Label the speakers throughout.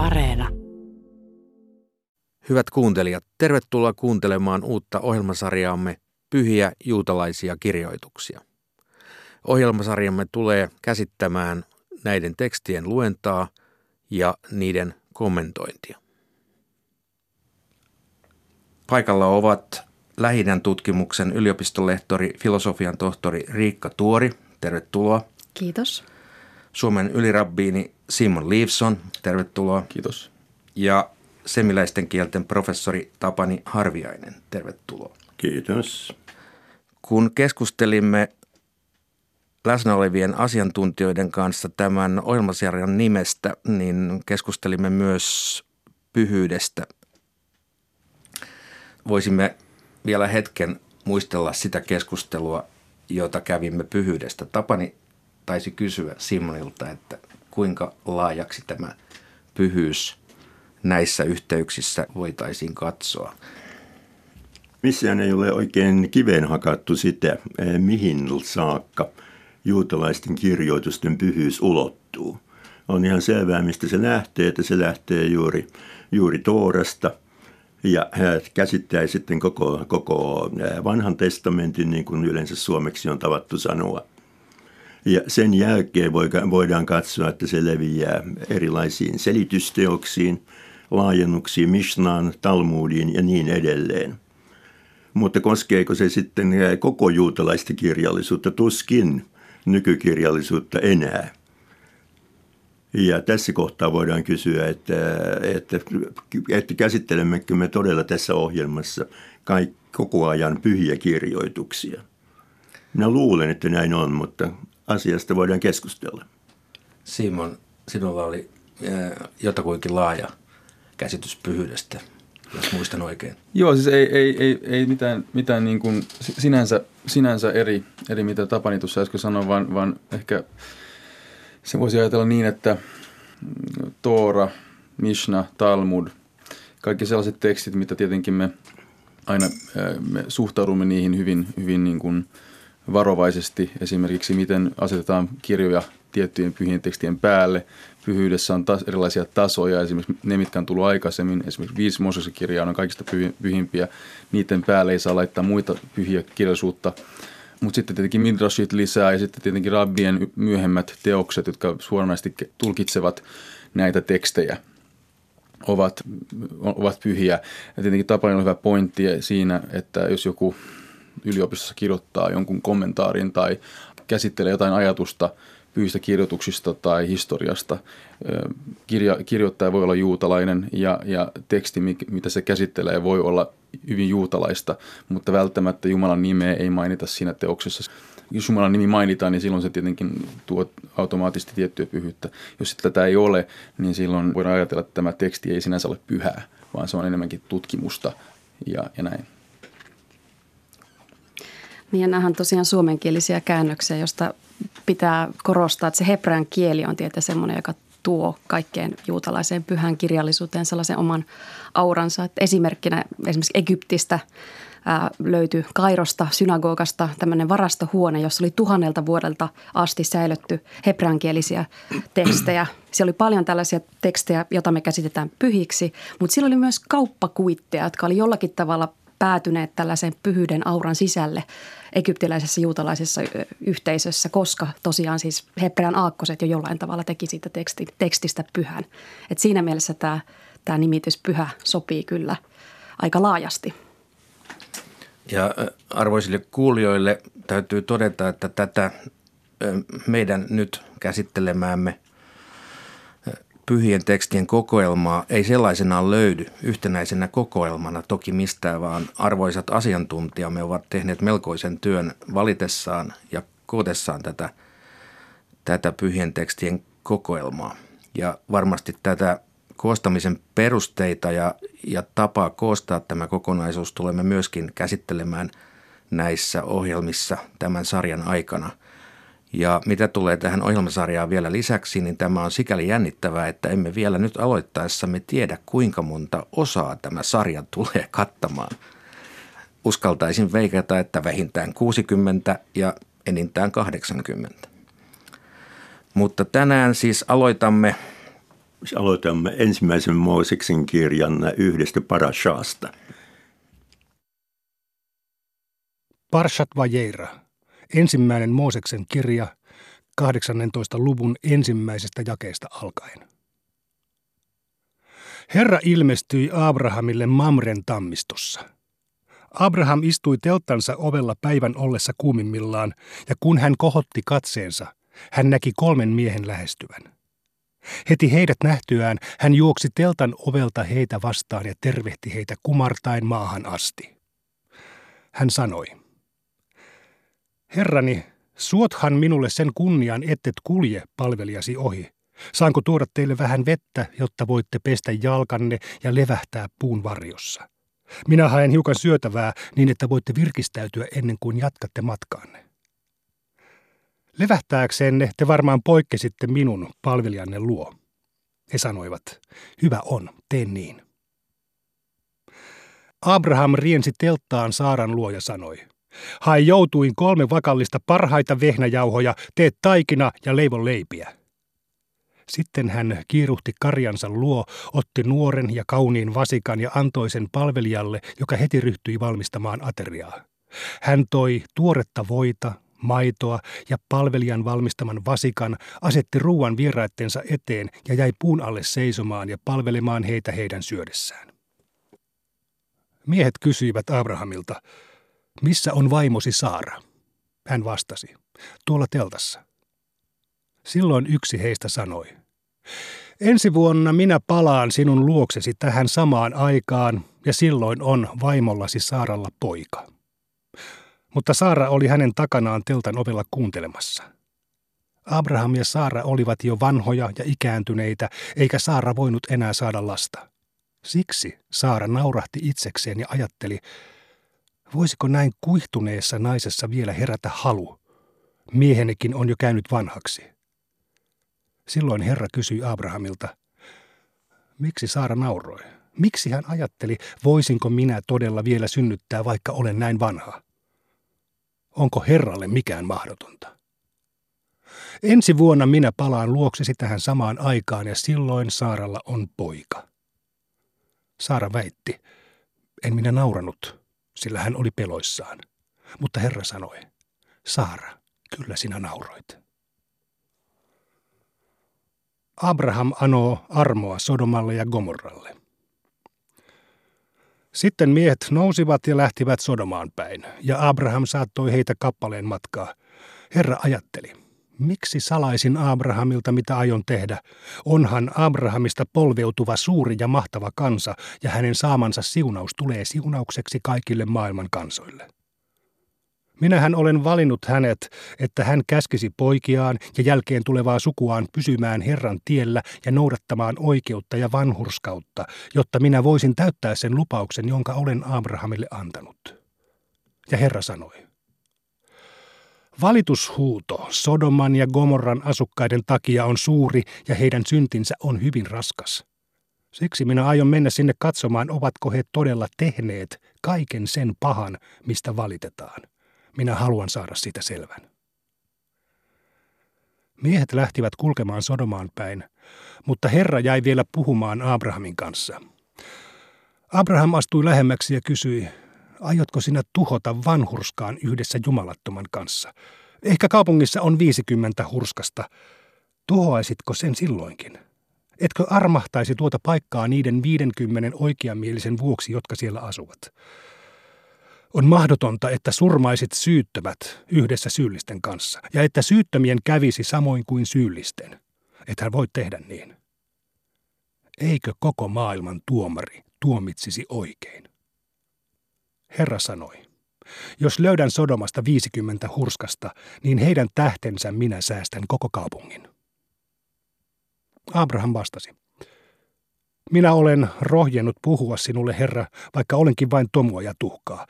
Speaker 1: Areena. Hyvät kuuntelijat, tervetuloa kuuntelemaan uutta ohjelmasarjaamme Pyhiä juutalaisia kirjoituksia. Ohjelmasarjamme tulee käsittämään näiden tekstien luentaa ja niiden kommentointia. Paikalla ovat lähidän tutkimuksen yliopistolehtori, filosofian tohtori Riikka Tuori. Tervetuloa.
Speaker 2: Kiitos.
Speaker 1: Suomen ylirabbiini Simon Leifson. Tervetuloa.
Speaker 3: Kiitos.
Speaker 1: Ja semiläisten kielten professori Tapani Harviainen. Tervetuloa.
Speaker 4: Kiitos.
Speaker 1: Kun keskustelimme läsnä olevien asiantuntijoiden kanssa tämän ohjelmasarjan nimestä, niin keskustelimme myös pyhyydestä. Voisimme vielä hetken muistella sitä keskustelua, jota kävimme pyhyydestä. Tapani taisi kysyä Simonilta, että kuinka laajaksi tämä pyhyys näissä yhteyksissä voitaisiin katsoa.
Speaker 4: Missään ei ole oikein kiveen hakattu sitä, eh, mihin saakka juutalaisten kirjoitusten pyhyys ulottuu. On ihan selvää, mistä se lähtee, että se lähtee juuri, juuri Toorasta – ja käsittää sitten koko, koko vanhan testamentin, niin kuin yleensä suomeksi on tavattu sanoa. Ja sen jälkeen voidaan katsoa, että se leviää erilaisiin selitysteoksiin, laajennuksiin, Mishnaan, Talmudiin ja niin edelleen. Mutta koskeeko se sitten koko juutalaista kirjallisuutta? Tuskin nykykirjallisuutta enää. Ja tässä kohtaa voidaan kysyä, että, että, että käsittelemmekö me todella tässä ohjelmassa kaikki, koko ajan pyhiä kirjoituksia. Minä luulen, että näin on, mutta asiasta voidaan keskustella.
Speaker 1: Simon, sinulla oli jotakuinkin laaja käsitys pyhyydestä, jos muistan oikein.
Speaker 3: Joo, siis ei, ei, ei, ei mitään, mitään niin kuin sinänsä, sinänsä eri, eri, mitä Tapani tuossa äsken sanoi, vaan, vaan ehkä – se voisi ajatella niin, että Toora, Mishna, Talmud, kaikki sellaiset tekstit, mitä tietenkin me aina me suhtaudumme niihin hyvin, hyvin niin kuin varovaisesti. Esimerkiksi miten asetetaan kirjoja tiettyjen pyhien tekstien päälle. Pyhyydessä on tas, erilaisia tasoja, esimerkiksi ne, mitkä on tullut aikaisemmin, esimerkiksi viisi Mooseksen kirjaa on kaikista pyhimpiä. Niiden päälle ei saa laittaa muita pyhiä kirjallisuutta mutta sitten tietenkin Midrashit lisää ja sitten tietenkin rabbien myöhemmät teokset, jotka suoranaisesti tulkitsevat näitä tekstejä, ovat, ovat pyhiä. Ja tietenkin Tapanin on hyvä pointti siinä, että jos joku yliopistossa kirjoittaa jonkun kommentaarin tai käsittelee jotain ajatusta pyhistä kirjoituksista tai historiasta. Kirja, kirjoittaja voi olla juutalainen ja, ja teksti, mitä se käsittelee, voi olla hyvin juutalaista, mutta välttämättä Jumalan nimeä ei mainita siinä teoksessa. Jos Jumalan nimi mainitaan, niin silloin se tietenkin tuo automaattisesti tiettyä pyhyyttä. Jos tätä ei ole, niin silloin voidaan ajatella, että tämä teksti ei sinänsä ole pyhää, vaan se on enemmänkin tutkimusta ja, ja näin.
Speaker 2: Niin ja nämä on tosiaan suomenkielisiä käännöksiä, josta pitää korostaa, että se hebrean kieli on tietysti semmoinen, joka tuo kaikkeen juutalaiseen pyhän kirjallisuuteen sellaisen oman auransa. Että esimerkkinä esimerkiksi Egyptistä ää, löytyi Kairosta, synagogasta tämmöinen varastohuone, jossa oli tuhannelta vuodelta asti säilytty hebreankielisiä tekstejä. Siellä oli paljon tällaisia tekstejä, joita me käsitetään pyhiksi, mutta siellä oli myös kauppakuitteja, jotka oli jollakin tavalla päätyneet tällaisen pyhyyden auran sisälle egyptiläisessä juutalaisessa yhteisössä, koska tosiaan siis Hebrean aakkoset jo jollain tavalla teki siitä teksti, tekstistä pyhän. Et siinä mielessä tämä, tämä nimitys pyhä sopii kyllä aika laajasti.
Speaker 1: Ja arvoisille kuulijoille täytyy todeta, että tätä meidän nyt käsittelemäämme – pyhien tekstien kokoelmaa ei sellaisenaan löydy yhtenäisenä kokoelmana toki mistään, vaan arvoisat asiantuntijamme ovat tehneet melkoisen työn valitessaan ja kootessaan tätä, tätä pyhien tekstien kokoelmaa. Ja varmasti tätä koostamisen perusteita ja, ja tapaa koostaa tämä kokonaisuus tulemme myöskin käsittelemään näissä ohjelmissa tämän sarjan aikana – ja mitä tulee tähän ohjelmasarjaan vielä lisäksi, niin tämä on sikäli jännittävää, että emme vielä nyt aloittaessamme tiedä, kuinka monta osaa tämä sarja tulee kattamaan. Uskaltaisin veikata, että vähintään 60 ja enintään 80. Mutta tänään siis aloitamme
Speaker 4: aloitamme ensimmäisen Mooseksen kirjan yhdestä parashasta.
Speaker 5: Parshat Vajeira, ensimmäinen Mooseksen kirja, 18. luvun ensimmäisestä jakeesta alkaen. Herra ilmestyi Abrahamille Mamren tammistossa. Abraham istui telttansa ovella päivän ollessa kuumimmillaan, ja kun hän kohotti katseensa, hän näki kolmen miehen lähestyvän. Heti heidät nähtyään hän juoksi teltan ovelta heitä vastaan ja tervehti heitä kumartain maahan asti. Hän sanoi, Herrani, suothan minulle sen kunnian, ettet kulje palvelijasi ohi. Saanko tuoda teille vähän vettä, jotta voitte pestä jalkanne ja levähtää puun varjossa? Minä haen hiukan syötävää niin, että voitte virkistäytyä ennen kuin jatkatte matkaanne. Levähtääksenne te varmaan poikkesitte minun palvelijanne luo. He sanoivat, hyvä on, teen niin. Abraham riensi telttaan Saaran luo ja sanoi, Hae joutuin kolme vakallista parhaita vehnäjauhoja, teet taikina ja leivon leipiä. Sitten hän kiiruhti karjansa luo, otti nuoren ja kauniin vasikan ja antoi sen palvelijalle, joka heti ryhtyi valmistamaan ateriaa. Hän toi tuoretta voita, maitoa ja palvelijan valmistaman vasikan, asetti ruuan vieraittensa eteen ja jäi puun alle seisomaan ja palvelemaan heitä heidän syödessään. Miehet kysyivät Abrahamilta, missä on vaimosi Saara? Hän vastasi, tuolla teltassa. Silloin yksi heistä sanoi, ensi vuonna minä palaan sinun luoksesi tähän samaan aikaan ja silloin on vaimollasi Saaralla poika. Mutta Saara oli hänen takanaan teltan ovella kuuntelemassa. Abraham ja Saara olivat jo vanhoja ja ikääntyneitä, eikä Saara voinut enää saada lasta. Siksi Saara naurahti itsekseen ja ajatteli, voisiko näin kuihtuneessa naisessa vielä herätä halu. Miehenekin on jo käynyt vanhaksi. Silloin Herra kysyi Abrahamilta, miksi Saara nauroi? Miksi hän ajatteli, voisinko minä todella vielä synnyttää, vaikka olen näin vanha? Onko Herralle mikään mahdotonta? Ensi vuonna minä palaan luoksesi tähän samaan aikaan ja silloin Saaralla on poika. Saara väitti, en minä nauranut, sillä hän oli peloissaan. Mutta Herra sanoi, Saara, kyllä sinä nauroit. Abraham anoo armoa Sodomalle ja Gomorralle. Sitten miehet nousivat ja lähtivät Sodomaan päin, ja Abraham saattoi heitä kappaleen matkaa. Herra ajatteli, miksi salaisin Abrahamilta, mitä aion tehdä? Onhan Abrahamista polveutuva suuri ja mahtava kansa, ja hänen saamansa siunaus tulee siunaukseksi kaikille maailman kansoille. Minähän olen valinnut hänet, että hän käskisi poikiaan ja jälkeen tulevaa sukuaan pysymään Herran tiellä ja noudattamaan oikeutta ja vanhurskautta, jotta minä voisin täyttää sen lupauksen, jonka olen Abrahamille antanut. Ja Herra sanoi, Valitushuuto Sodoman ja Gomorran asukkaiden takia on suuri ja heidän syntinsä on hyvin raskas. Siksi minä aion mennä sinne katsomaan, ovatko he todella tehneet kaiken sen pahan, mistä valitetaan. Minä haluan saada siitä selvän. Miehet lähtivät kulkemaan Sodomaan päin, mutta Herra jäi vielä puhumaan Abrahamin kanssa. Abraham astui lähemmäksi ja kysyi, aiotko sinä tuhota vanhurskaan yhdessä jumalattoman kanssa? Ehkä kaupungissa on 50 hurskasta. Tuhoaisitko sen silloinkin? Etkö armahtaisi tuota paikkaa niiden 50 oikeamielisen vuoksi, jotka siellä asuvat? On mahdotonta, että surmaisit syyttömät yhdessä syyllisten kanssa, ja että syyttömien kävisi samoin kuin syyllisten. Ethän voi tehdä niin. Eikö koko maailman tuomari tuomitsisi oikein? Herra sanoi, jos löydän Sodomasta 50 hurskasta, niin heidän tähtensä minä säästän koko kaupungin. Abraham vastasi, minä olen rohjennut puhua sinulle, Herra, vaikka olenkin vain tomua ja tuhkaa.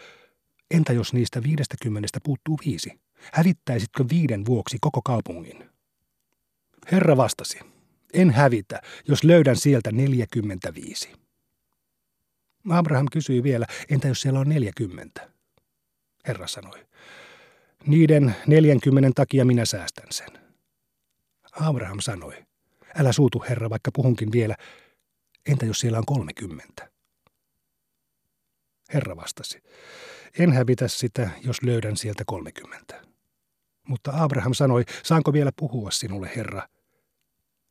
Speaker 5: Entä jos niistä viidestäkymmenestä puuttuu viisi? Hävittäisitkö viiden vuoksi koko kaupungin? Herra vastasi, en hävitä, jos löydän sieltä 45. Abraham kysyi vielä, entä jos siellä on 40? Herra sanoi, niiden 40 takia minä säästän sen. Abraham sanoi, Älä suutu, herra, vaikka puhunkin vielä. Entä jos siellä on kolmekymmentä? Herra vastasi, en hävitä sitä, jos löydän sieltä kolmekymmentä. Mutta Abraham sanoi, saanko vielä puhua sinulle, Herra?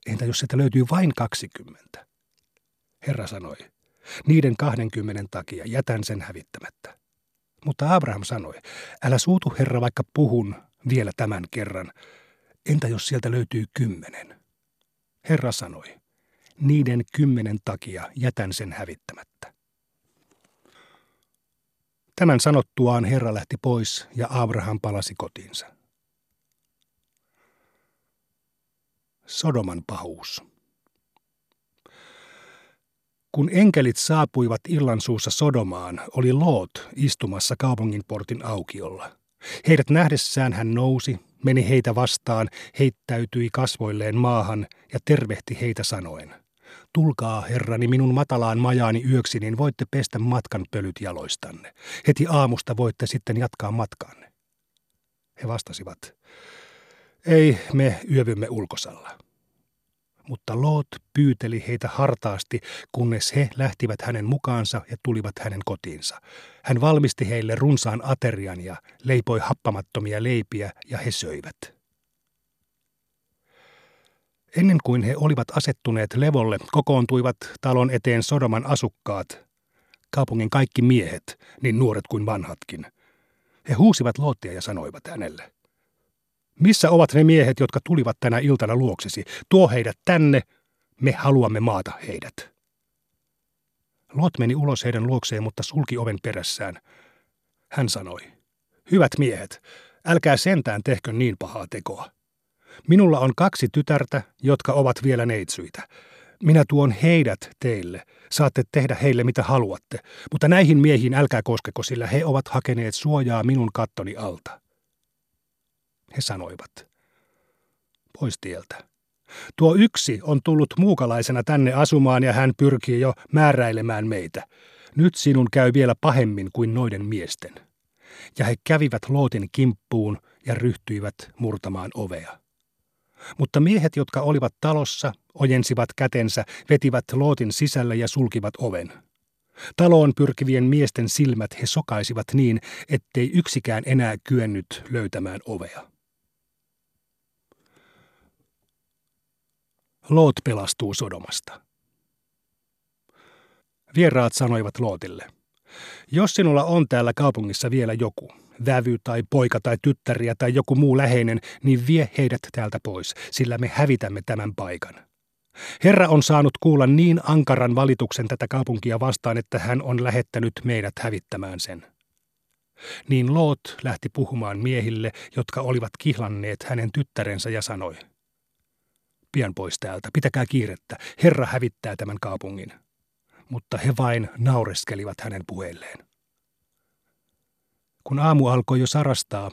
Speaker 5: Entä jos sieltä löytyy vain kaksikymmentä? Herra sanoi, niiden kahdenkymmenen takia jätän sen hävittämättä. Mutta Abraham sanoi, älä suutu Herra, vaikka puhun vielä tämän kerran. Entä jos sieltä löytyy kymmenen? Herra sanoi, niiden kymmenen takia jätän sen hävittämättä. Tämän sanottuaan Herra lähti pois ja Abraham palasi kotiinsa. Sodoman pahuus. Kun enkelit saapuivat illansuussa Sodomaan, oli Loot istumassa kaupungin portin aukiolla. Heidät nähdessään hän nousi, meni heitä vastaan, heittäytyi kasvoilleen maahan ja tervehti heitä sanoen. Tulkaa, herrani, minun matalaan majaani yöksi, niin voitte pestä matkan pölyt jaloistanne. Heti aamusta voitte sitten jatkaa matkaanne. He vastasivat, ei, me yövymme ulkosalla. Mutta Loot pyyteli heitä hartaasti, kunnes he lähtivät hänen mukaansa ja tulivat hänen kotiinsa. Hän valmisti heille runsaan aterian ja leipoi happamattomia leipiä ja he söivät. Ennen kuin he olivat asettuneet levolle, kokoontuivat talon eteen Sodoman asukkaat, kaupungin kaikki miehet, niin nuoret kuin vanhatkin. He huusivat Lootia ja sanoivat hänelle – missä ovat ne miehet, jotka tulivat tänä iltana luoksesi? Tuo heidät tänne, me haluamme maata heidät. Lot meni ulos heidän luokseen, mutta sulki oven perässään. Hän sanoi, hyvät miehet, älkää sentään tehkö niin pahaa tekoa. Minulla on kaksi tytärtä, jotka ovat vielä neitsyitä. Minä tuon heidät teille. Saatte tehdä heille mitä haluatte, mutta näihin miehiin älkää koskeko, sillä he ovat hakeneet suojaa minun kattoni alta. He sanoivat, pois tieltä. Tuo yksi on tullut muukalaisena tänne asumaan ja hän pyrkii jo määräilemään meitä. Nyt sinun käy vielä pahemmin kuin noiden miesten. Ja he kävivät Lootin kimppuun ja ryhtyivät murtamaan ovea. Mutta miehet, jotka olivat talossa, ojensivat kätensä, vetivät Lootin sisälle ja sulkivat oven. Taloon pyrkivien miesten silmät he sokaisivat niin, ettei yksikään enää kyennyt löytämään ovea. Loot pelastuu Sodomasta. Vieraat sanoivat Lootille, jos sinulla on täällä kaupungissa vielä joku, vävy tai poika tai tyttäriä tai joku muu läheinen, niin vie heidät täältä pois, sillä me hävitämme tämän paikan. Herra on saanut kuulla niin ankaran valituksen tätä kaupunkia vastaan, että hän on lähettänyt meidät hävittämään sen. Niin Loot lähti puhumaan miehille, jotka olivat kihlanneet hänen tyttärensä ja sanoi – pian pois täältä, pitäkää kiirettä, Herra hävittää tämän kaupungin. Mutta he vain naureskelivat hänen puheilleen. Kun aamu alkoi jo sarastaa,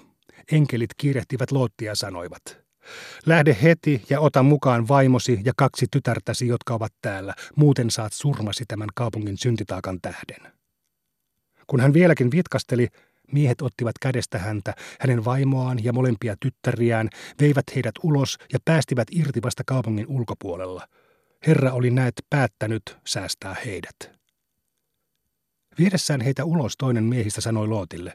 Speaker 5: enkelit kiirehtivät Loottia sanoivat, lähde heti ja ota mukaan vaimosi ja kaksi tytärtäsi, jotka ovat täällä, muuten saat surmasi tämän kaupungin syntitaakan tähden. Kun hän vieläkin vitkasteli, Miehet ottivat kädestä häntä, hänen vaimoaan ja molempia tyttäriään, veivät heidät ulos ja päästivät irti vasta kaupungin ulkopuolella. Herra oli näet päättänyt säästää heidät. Viedessään heitä ulos toinen miehistä sanoi Lootille,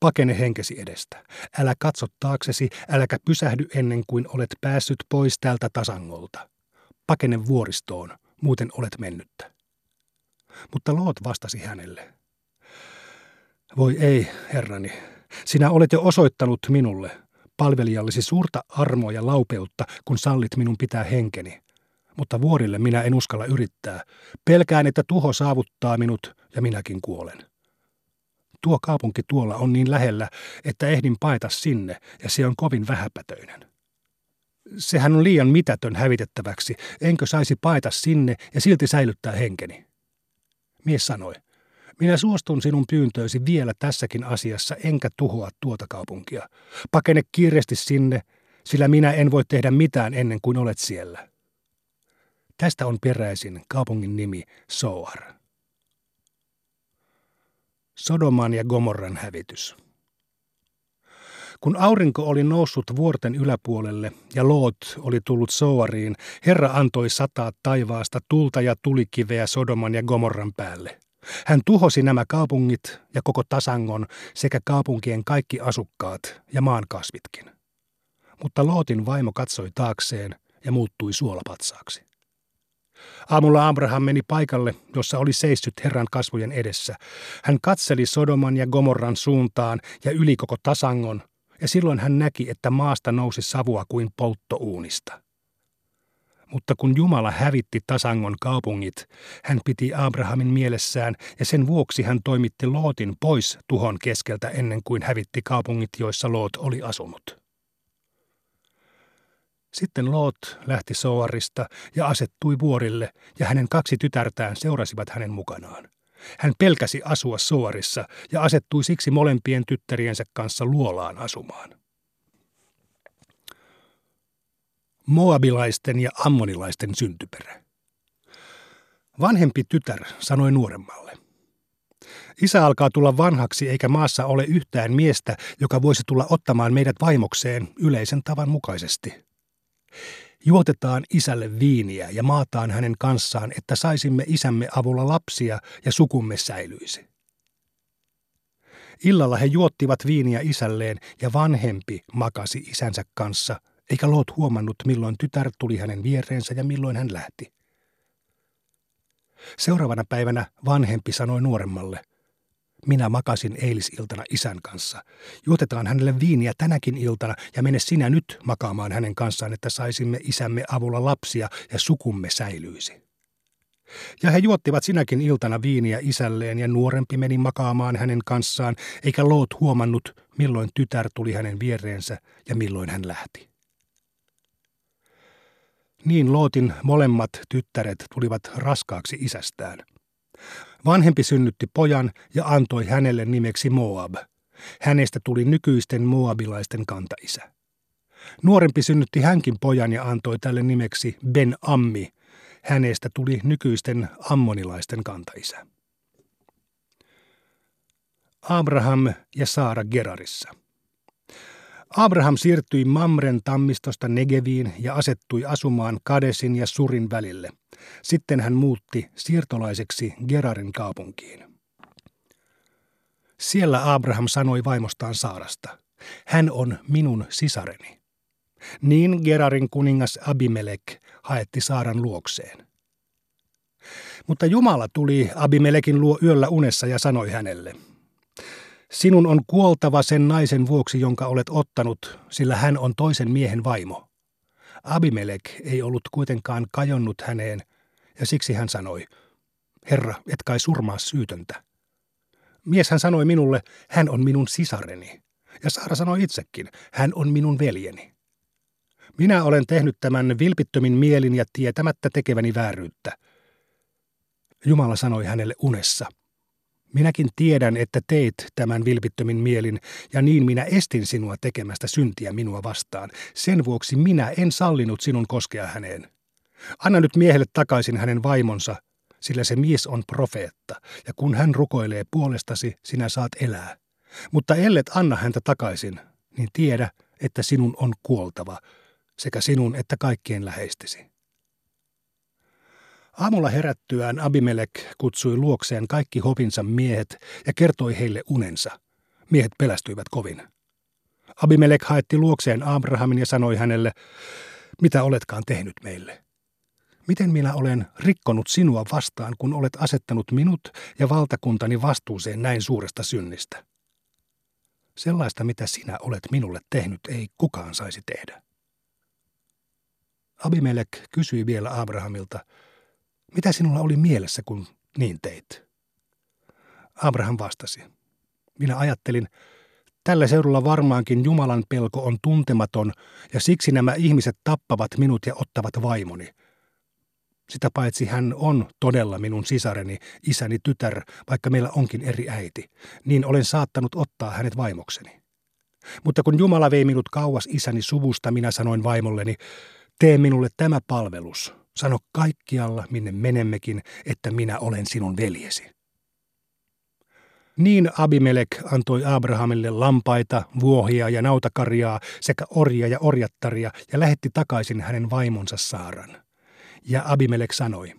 Speaker 5: pakene henkesi edestä. Älä katso taaksesi, äläkä pysähdy ennen kuin olet päässyt pois tältä tasangolta. Pakene vuoristoon, muuten olet mennyttä. Mutta Loot vastasi hänelle, voi ei, herrani, sinä olet jo osoittanut minulle, palvelijallesi suurta armoa ja laupeutta, kun sallit minun pitää henkeni. Mutta vuorille minä en uskalla yrittää. Pelkään, että tuho saavuttaa minut ja minäkin kuolen. Tuo kaupunki tuolla on niin lähellä, että ehdin paeta sinne, ja se on kovin vähäpätöinen. Sehän on liian mitätön hävitettäväksi, enkö saisi paeta sinne ja silti säilyttää henkeni. Mies sanoi, minä suostun sinun pyyntöösi vielä tässäkin asiassa, enkä tuhoa tuota kaupunkia. Pakene kiireesti sinne, sillä minä en voi tehdä mitään ennen kuin olet siellä. Tästä on peräisin kaupungin nimi Soar. Sodoman ja Gomorran hävitys. Kun aurinko oli noussut vuorten yläpuolelle ja Loot oli tullut Soariin, Herra antoi sataa taivaasta tulta ja tulikiveä Sodoman ja Gomorran päälle. Hän tuhosi nämä kaupungit ja koko tasangon sekä kaupunkien kaikki asukkaat ja maan kasvitkin. Mutta Lootin vaimo katsoi taakseen ja muuttui suolapatsaaksi. Aamulla Abraham meni paikalle, jossa oli seissyt Herran kasvojen edessä. Hän katseli Sodoman ja Gomorran suuntaan ja yli koko tasangon, ja silloin hän näki, että maasta nousi savua kuin polttouunista. Mutta kun Jumala hävitti tasangon kaupungit, hän piti Abrahamin mielessään ja sen vuoksi hän toimitti Lootin pois tuhon keskeltä ennen kuin hävitti kaupungit, joissa Loot oli asunut. Sitten Loot lähti Soarista ja asettui vuorille, ja hänen kaksi tytärtään seurasivat hänen mukanaan. Hän pelkäsi asua Soarissa ja asettui siksi molempien tyttäriensä kanssa luolaan asumaan. Moabilaisten ja ammonilaisten syntyperä. Vanhempi tytär sanoi nuoremmalle. Isä alkaa tulla vanhaksi eikä maassa ole yhtään miestä, joka voisi tulla ottamaan meidät vaimokseen yleisen tavan mukaisesti. Juotetaan isälle viiniä ja maataan hänen kanssaan, että saisimme isämme avulla lapsia ja sukumme säilyisi. Illalla he juottivat viiniä isälleen ja vanhempi makasi isänsä kanssa, eikä Lot huomannut milloin tytär tuli hänen viereensä ja milloin hän lähti. Seuraavana päivänä vanhempi sanoi nuoremmalle – minä makasin eilisiltana isän kanssa. Juotetaan hänelle viiniä tänäkin iltana ja mene sinä nyt makaamaan hänen kanssaan, että saisimme isämme avulla lapsia ja sukumme säilyisi. Ja he juottivat sinäkin iltana viiniä isälleen ja nuorempi meni makaamaan hänen kanssaan, eikä Loot huomannut, milloin tytär tuli hänen viereensä ja milloin hän lähti. Niin Lootin molemmat tyttäret tulivat raskaaksi isästään – Vanhempi synnytti pojan ja antoi hänelle nimeksi Moab. Hänestä tuli nykyisten moabilaisten kantaisä. Nuorempi synnytti hänkin pojan ja antoi tälle nimeksi Ben Ammi. Hänestä tuli nykyisten ammonilaisten kantaisä. Abraham ja Saara Gerarissa. Abraham siirtyi Mamren tammistosta Negeviin ja asettui asumaan Kadesin ja Surin välille – sitten hän muutti siirtolaiseksi Gerarin kaupunkiin. Siellä Abraham sanoi vaimostaan Saarasta, hän on minun sisareni. Niin Gerarin kuningas Abimelek haetti Saaran luokseen. Mutta Jumala tuli Abimelekin luo yöllä unessa ja sanoi hänelle, Sinun on kuoltava sen naisen vuoksi, jonka olet ottanut, sillä hän on toisen miehen vaimo. Abimelek ei ollut kuitenkaan kajonnut häneen, ja siksi hän sanoi, Herra, et kai surmaa syytöntä. Mies hän sanoi minulle, hän on minun sisareni. Ja Saara sanoi itsekin, hän on minun veljeni. Minä olen tehnyt tämän vilpittömin mielin ja tietämättä tekeväni vääryyttä. Jumala sanoi hänelle unessa, Minäkin tiedän, että teit tämän vilpittömin mielin, ja niin minä estin sinua tekemästä syntiä minua vastaan. Sen vuoksi minä en sallinut sinun koskea häneen. Anna nyt miehelle takaisin hänen vaimonsa, sillä se mies on profeetta, ja kun hän rukoilee puolestasi, sinä saat elää. Mutta ellet anna häntä takaisin, niin tiedä, että sinun on kuoltava, sekä sinun että kaikkien läheistesi. Aamulla herättyään Abimelek kutsui luokseen kaikki hovinsa miehet ja kertoi heille unensa. Miehet pelästyivät kovin. Abimelek haetti luokseen Abrahamin ja sanoi hänelle, mitä oletkaan tehnyt meille? Miten minä olen rikkonut sinua vastaan, kun olet asettanut minut ja valtakuntani vastuuseen näin suuresta synnistä? Sellaista, mitä sinä olet minulle tehnyt, ei kukaan saisi tehdä. Abimelek kysyi vielä Abrahamilta, mitä sinulla oli mielessä, kun niin teit? Abraham vastasi, minä ajattelin, Tällä seudulla varmaankin Jumalan pelko on tuntematon, ja siksi nämä ihmiset tappavat minut ja ottavat vaimoni – sitä paitsi hän on todella minun sisareni, isäni tytär, vaikka meillä onkin eri äiti, niin olen saattanut ottaa hänet vaimokseni. Mutta kun Jumala vei minut kauas isäni suvusta, minä sanoin vaimolleni, tee minulle tämä palvelus. Sano kaikkialla, minne menemmekin, että minä olen sinun veljesi. Niin Abimelek antoi Abrahamille lampaita, vuohia ja nautakarjaa sekä orja ja orjattaria ja lähetti takaisin hänen vaimonsa Saaran. Ja Abimelek sanoi,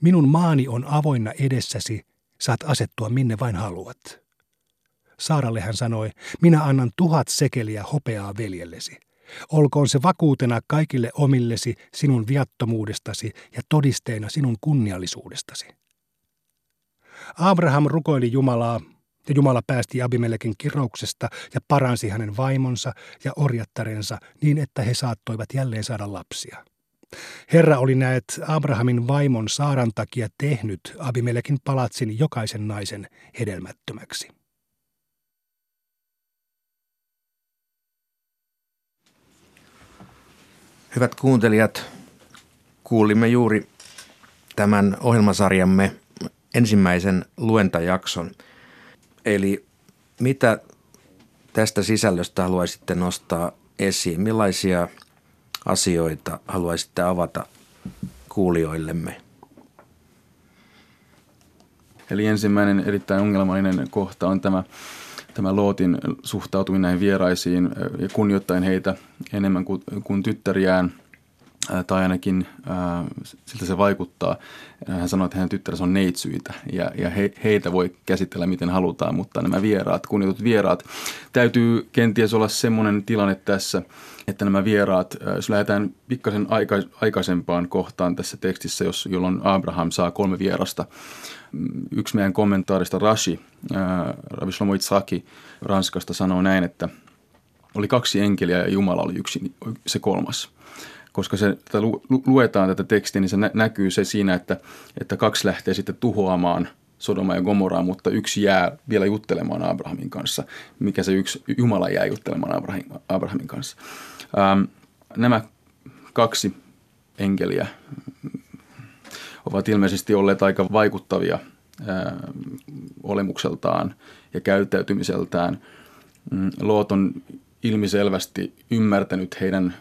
Speaker 5: minun maani on avoinna edessäsi, saat asettua minne vain haluat. Saaralle hän sanoi, minä annan tuhat sekeliä hopeaa veljellesi. Olkoon se vakuutena kaikille omillesi sinun viattomuudestasi ja todisteena sinun kunniallisuudestasi. Abraham rukoili Jumalaa, ja Jumala päästi Abimelekin kirouksesta ja paransi hänen vaimonsa ja orjattarensa niin, että he saattoivat jälleen saada lapsia. Herra oli näet Abrahamin vaimon Saaran takia tehnyt Abimelekin palatsin jokaisen naisen hedelmättömäksi.
Speaker 1: Hyvät kuuntelijat, kuulimme juuri tämän ohjelmasarjamme ensimmäisen luentajakson. Eli mitä tästä sisällöstä haluaisitte nostaa esiin? Millaisia asioita haluaisitte avata kuulijoillemme?
Speaker 3: Eli ensimmäinen erittäin ongelmallinen kohta on tämä, tämä Lootin suhtautuminen näihin vieraisiin ja kunnioittain heitä enemmän kuin, kuin tyttäriään – tai ainakin äh, siltä se vaikuttaa. Hän sanoi, että hänen tyttärensä on neitsyitä ja, ja he, heitä voi käsitellä miten halutaan, mutta nämä vieraat, kunnioitut vieraat, täytyy kenties olla semmoinen tilanne tässä, että nämä vieraat, jos lähdetään pikkasen aika, aikaisempaan kohtaan tässä tekstissä, jos, jolloin Abraham saa kolme vierasta. Mm, yksi meidän kommentaarista Rashi, Ravi Shlomo Itzhaki Ranskasta sanoo näin, että oli kaksi enkeliä ja Jumala oli yksi, se kolmas – koska se, tätä lu, luetaan tätä tekstiä, niin se nä, näkyy se siinä, että, että kaksi lähtee sitten tuhoamaan Sodoma ja Gomoraa, mutta yksi jää vielä juttelemaan Abrahamin kanssa. Mikä se yksi Jumala jää juttelemaan Abrahamin, Abrahamin kanssa. Ähm, nämä kaksi enkeliä ovat ilmeisesti olleet aika vaikuttavia äh, olemukseltaan ja käyttäytymiseltään. Mm, Loot on ilmiselvästi ymmärtänyt heidän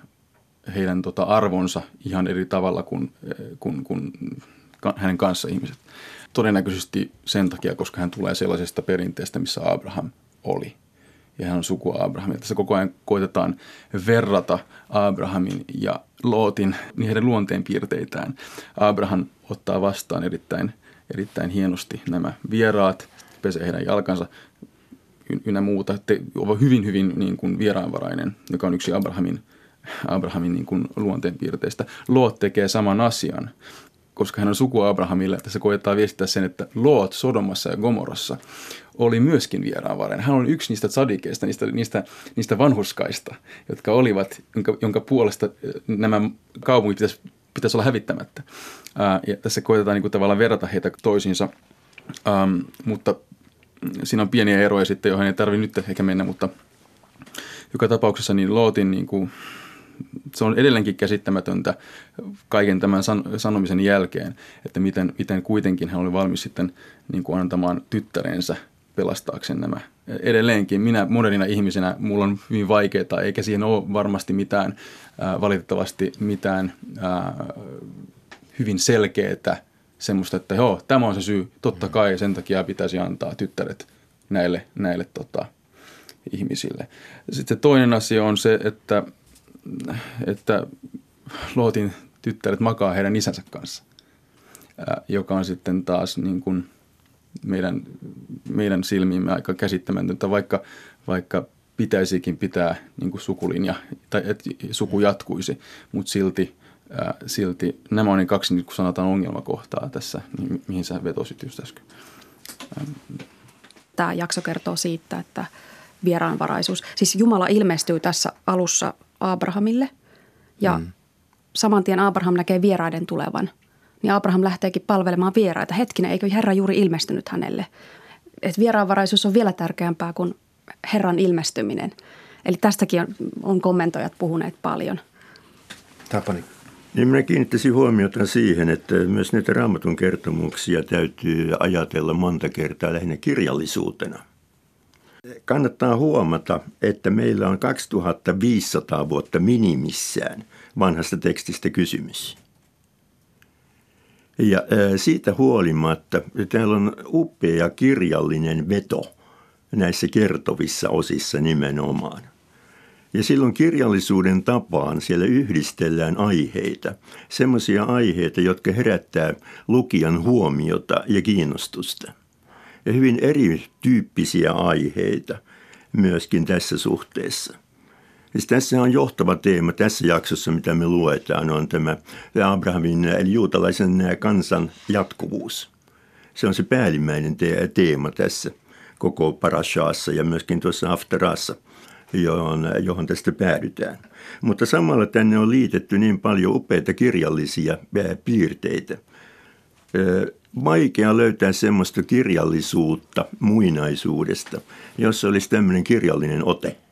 Speaker 3: heidän tota arvonsa ihan eri tavalla kuin, kuin, kuin hänen kanssa ihmiset. Todennäköisesti sen takia, koska hän tulee sellaisesta perinteestä, missä Abraham oli. Ja hän on sukua Abrahamilta. Tässä koko ajan koitetaan verrata Abrahamin ja Lootin niin heidän luonteenpiirteitään. Abraham ottaa vastaan erittäin, erittäin hienosti nämä vieraat, pesee heidän jalkansa ynnä muuta. Te, hyvin, hyvin niin kuin vieraanvarainen, joka on yksi Abrahamin – Abrahamin niin kuin luonteenpiirteistä. Loot tekee saman asian, koska hän on suku Abrahamille, se koetaan viestittää sen, että Loot Sodomassa ja Gomorassa oli myöskin vieraanvarainen. Hän on yksi niistä sadikeista, niistä, niistä, niistä vanhuskaista, jotka olivat, jonka, jonka puolesta nämä kaupungit pitäisi, pitäisi olla hävittämättä. Ää, ja tässä koetetaan niin kuin, tavallaan verrata heitä toisiinsa, ähm, mutta siinä on pieniä eroja sitten, joihin ei tarvitse nyt ehkä mennä, mutta joka tapauksessa niin Lootin niin kuin, se on edelleenkin käsittämätöntä kaiken tämän san, sanomisen jälkeen, että miten, miten kuitenkin hän oli valmis sitten niin kuin antamaan tyttärensä pelastaakseen nämä. Edelleenkin minä modernina ihmisenä, mulla on hyvin vaikeaa, eikä siihen ole varmasti mitään, äh, valitettavasti mitään äh, hyvin selkeää semmoista, että joo, tämä on se syy, totta kai sen takia pitäisi antaa tyttäret näille, näille tota, ihmisille. Sitten toinen asia on se, että että Lootin tyttäret makaa heidän isänsä kanssa, joka on sitten taas niin kuin meidän, meidän silmiimme aika käsittämätöntä, vaikka, vaikka pitäisikin pitää niin kuin sukulinja tai että suku jatkuisi, mutta silti, ää, silti nämä on ne kaksi, niin kuin sanotaan, ongelmakohtaa tässä, niin, mihin sä vetosit just äsken.
Speaker 2: Tämä jakso kertoo siitä, että vieraanvaraisuus, siis Jumala ilmestyy tässä alussa Abrahamille ja mm. saman tien Abraham näkee vieraiden tulevan. Niin Abraham lähteekin palvelemaan vieraita. Hetkinen, eikö Herra juuri ilmestynyt hänelle? Et vieraanvaraisuus on vielä tärkeämpää kuin Herran ilmestyminen. Eli tästäkin on, on kommentoijat puhuneet paljon.
Speaker 1: Tapani.
Speaker 4: Niin minä kiinnittäisin huomiota siihen, että myös näitä raamatun kertomuksia täytyy ajatella monta kertaa lähinnä kirjallisuutena – kannattaa huomata, että meillä on 2500 vuotta minimissään vanhasta tekstistä kysymys. Ja siitä huolimatta täällä on upea kirjallinen veto näissä kertovissa osissa nimenomaan. Ja silloin kirjallisuuden tapaan siellä yhdistellään aiheita, semmoisia aiheita, jotka herättää lukijan huomiota ja kiinnostusta. Ja hyvin erityyppisiä aiheita myöskin tässä suhteessa. Siis tässä on johtava teema tässä jaksossa, mitä me luetaan, on tämä Abrahamin eli juutalaisen kansan jatkuvuus. Se on se päällimmäinen teema tässä koko parashaassa ja myöskin tuossa afterassa, johon, johon tästä päädytään. Mutta samalla tänne on liitetty niin paljon upeita kirjallisia piirteitä. Vaikea löytää semmoista kirjallisuutta muinaisuudesta, jossa olisi tämmöinen kirjallinen ote –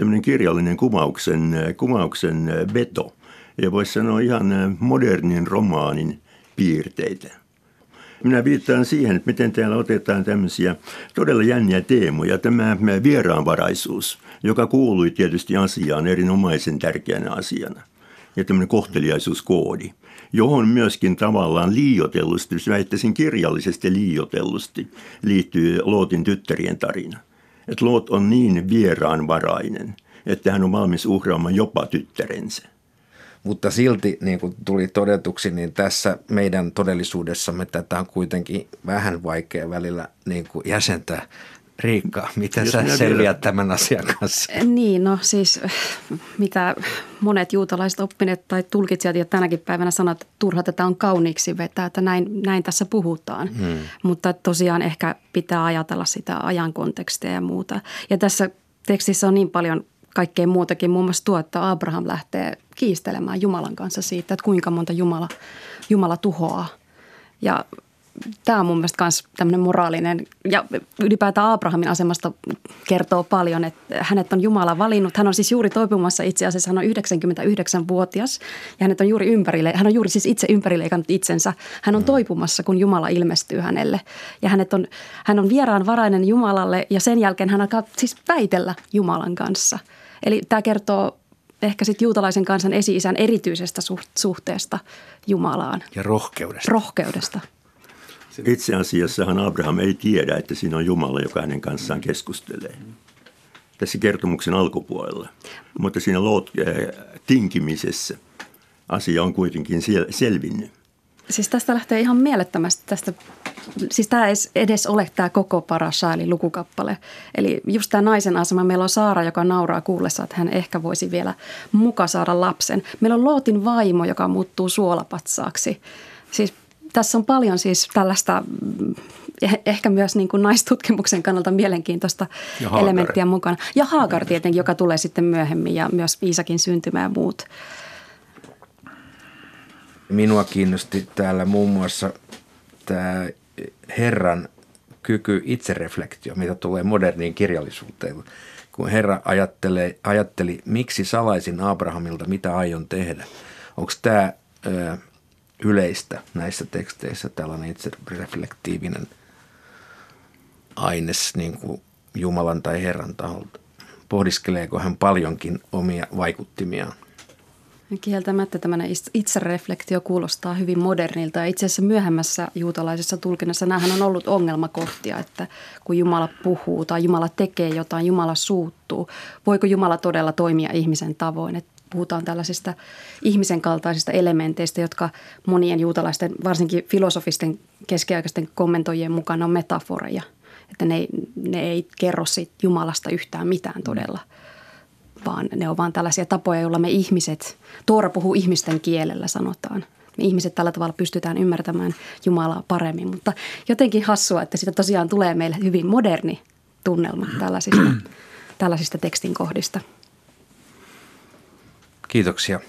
Speaker 4: tämmöinen kirjallinen kuvauksen, kuvauksen veto. Ja voisi sanoa ihan modernin romaanin piirteitä. Minä viittaan siihen, että miten täällä otetaan tämmöisiä todella jänniä teemoja. Tämä vieraanvaraisuus, joka kuului tietysti asiaan erinomaisen tärkeänä asiana. Ja tämmöinen kohteliaisuuskoodi, johon myöskin tavallaan liiotellusti, jos väittäisin kirjallisesti liiotellusti, liittyy Lootin tyttärien tarina että Lot on niin vieraanvarainen, että hän on valmis uhraamaan jopa tyttärensä.
Speaker 1: Mutta silti, niin kuin tuli todetuksi, niin tässä meidän todellisuudessamme tätä on kuitenkin vähän vaikea välillä niin kuin jäsentää. Riikka, miten Jos sä selviät vielä... tämän asian kanssa?
Speaker 2: Niin, no siis mitä monet juutalaiset oppineet tai tulkitsijat ja tänäkin päivänä sanovat, että turha tätä on kauniiksi vetää, että näin, näin tässä puhutaan. Hmm. Mutta tosiaan ehkä pitää ajatella sitä ajan kontekstia ja muuta. Ja tässä tekstissä on niin paljon kaikkea muutakin, muun muassa tuo, että Abraham lähtee kiistelemään Jumalan kanssa siitä, että kuinka monta Jumala, Jumala tuhoaa. Ja tämä on mun mielestä myös tämmöinen moraalinen ja ylipäätään Abrahamin asemasta kertoo paljon, että hänet on Jumala valinnut. Hän on siis juuri toipumassa itse asiassa, hän on 99-vuotias ja hänet on juuri ympärille, hän on juuri siis itse ympärileikannut itsensä. Hän on mm. toipumassa, kun Jumala ilmestyy hänelle ja hänet on, hän on vieraanvarainen Jumalalle ja sen jälkeen hän alkaa siis väitellä Jumalan kanssa. Eli tämä kertoo ehkä sitten juutalaisen kansan esi-isän erityisestä suhteesta Jumalaan.
Speaker 1: Ja rohkeudesta.
Speaker 2: Rohkeudesta.
Speaker 4: Itse asiassahan Abraham ei tiedä, että siinä on Jumala, joka hänen kanssaan keskustelee. Tässä kertomuksen alkupuolella. Mutta siinä Lot äh, tinkimisessä asia on kuitenkin selvinnyt.
Speaker 2: Siis tästä lähtee ihan mielettömästi tästä, siis tämä ei edes ole tämä koko parasha, eli lukukappale. Eli just tämä naisen asema, meillä on Saara, joka nauraa kuullessa, että hän ehkä voisi vielä muka saada lapsen. Meillä on Lootin vaimo, joka muuttuu suolapatsaaksi. Siis tässä on paljon siis tällaista mm, eh, ehkä myös niin kuin naistutkimuksen kannalta mielenkiintoista elementtiä mukana. Ja Haagar tietenkin, joka tulee sitten myöhemmin ja myös Iisakin syntymä ja muut.
Speaker 1: Minua kiinnosti täällä muun muassa tämä Herran kyky itsereflektio, mitä tulee moderniin kirjallisuuteen. Kun Herra ajattelee, ajatteli, miksi salaisin Abrahamilta, mitä aion tehdä. Onko tämä yleistä näissä teksteissä tällainen itsereflektiivinen aines niin kuin Jumalan tai Herran taholta? Pohdiskeleeko hän paljonkin omia vaikuttimiaan?
Speaker 2: Kieltämättä tämmöinen itsereflektio kuulostaa hyvin modernilta ja itse asiassa myöhemmässä juutalaisessa tulkinnassa näähän on ollut ongelmakohtia, että kun Jumala puhuu tai Jumala tekee jotain, Jumala suuttuu. Voiko Jumala todella toimia ihmisen tavoin? Että puhutaan tällaisista ihmisen kaltaisista elementeistä, jotka monien juutalaisten, varsinkin filosofisten keskiaikaisten kommentoijien mukaan on metaforeja. Että ne, ne ei kerro siitä Jumalasta yhtään mitään todella, vaan ne on vain tällaisia tapoja, joilla me ihmiset, Tuora puhuu ihmisten kielellä sanotaan. Me ihmiset tällä tavalla pystytään ymmärtämään Jumalaa paremmin, mutta jotenkin hassua, että siitä tosiaan tulee meille hyvin moderni tunnelma tällaisista, tällaisista tekstin kohdista.
Speaker 1: Kiitoksia.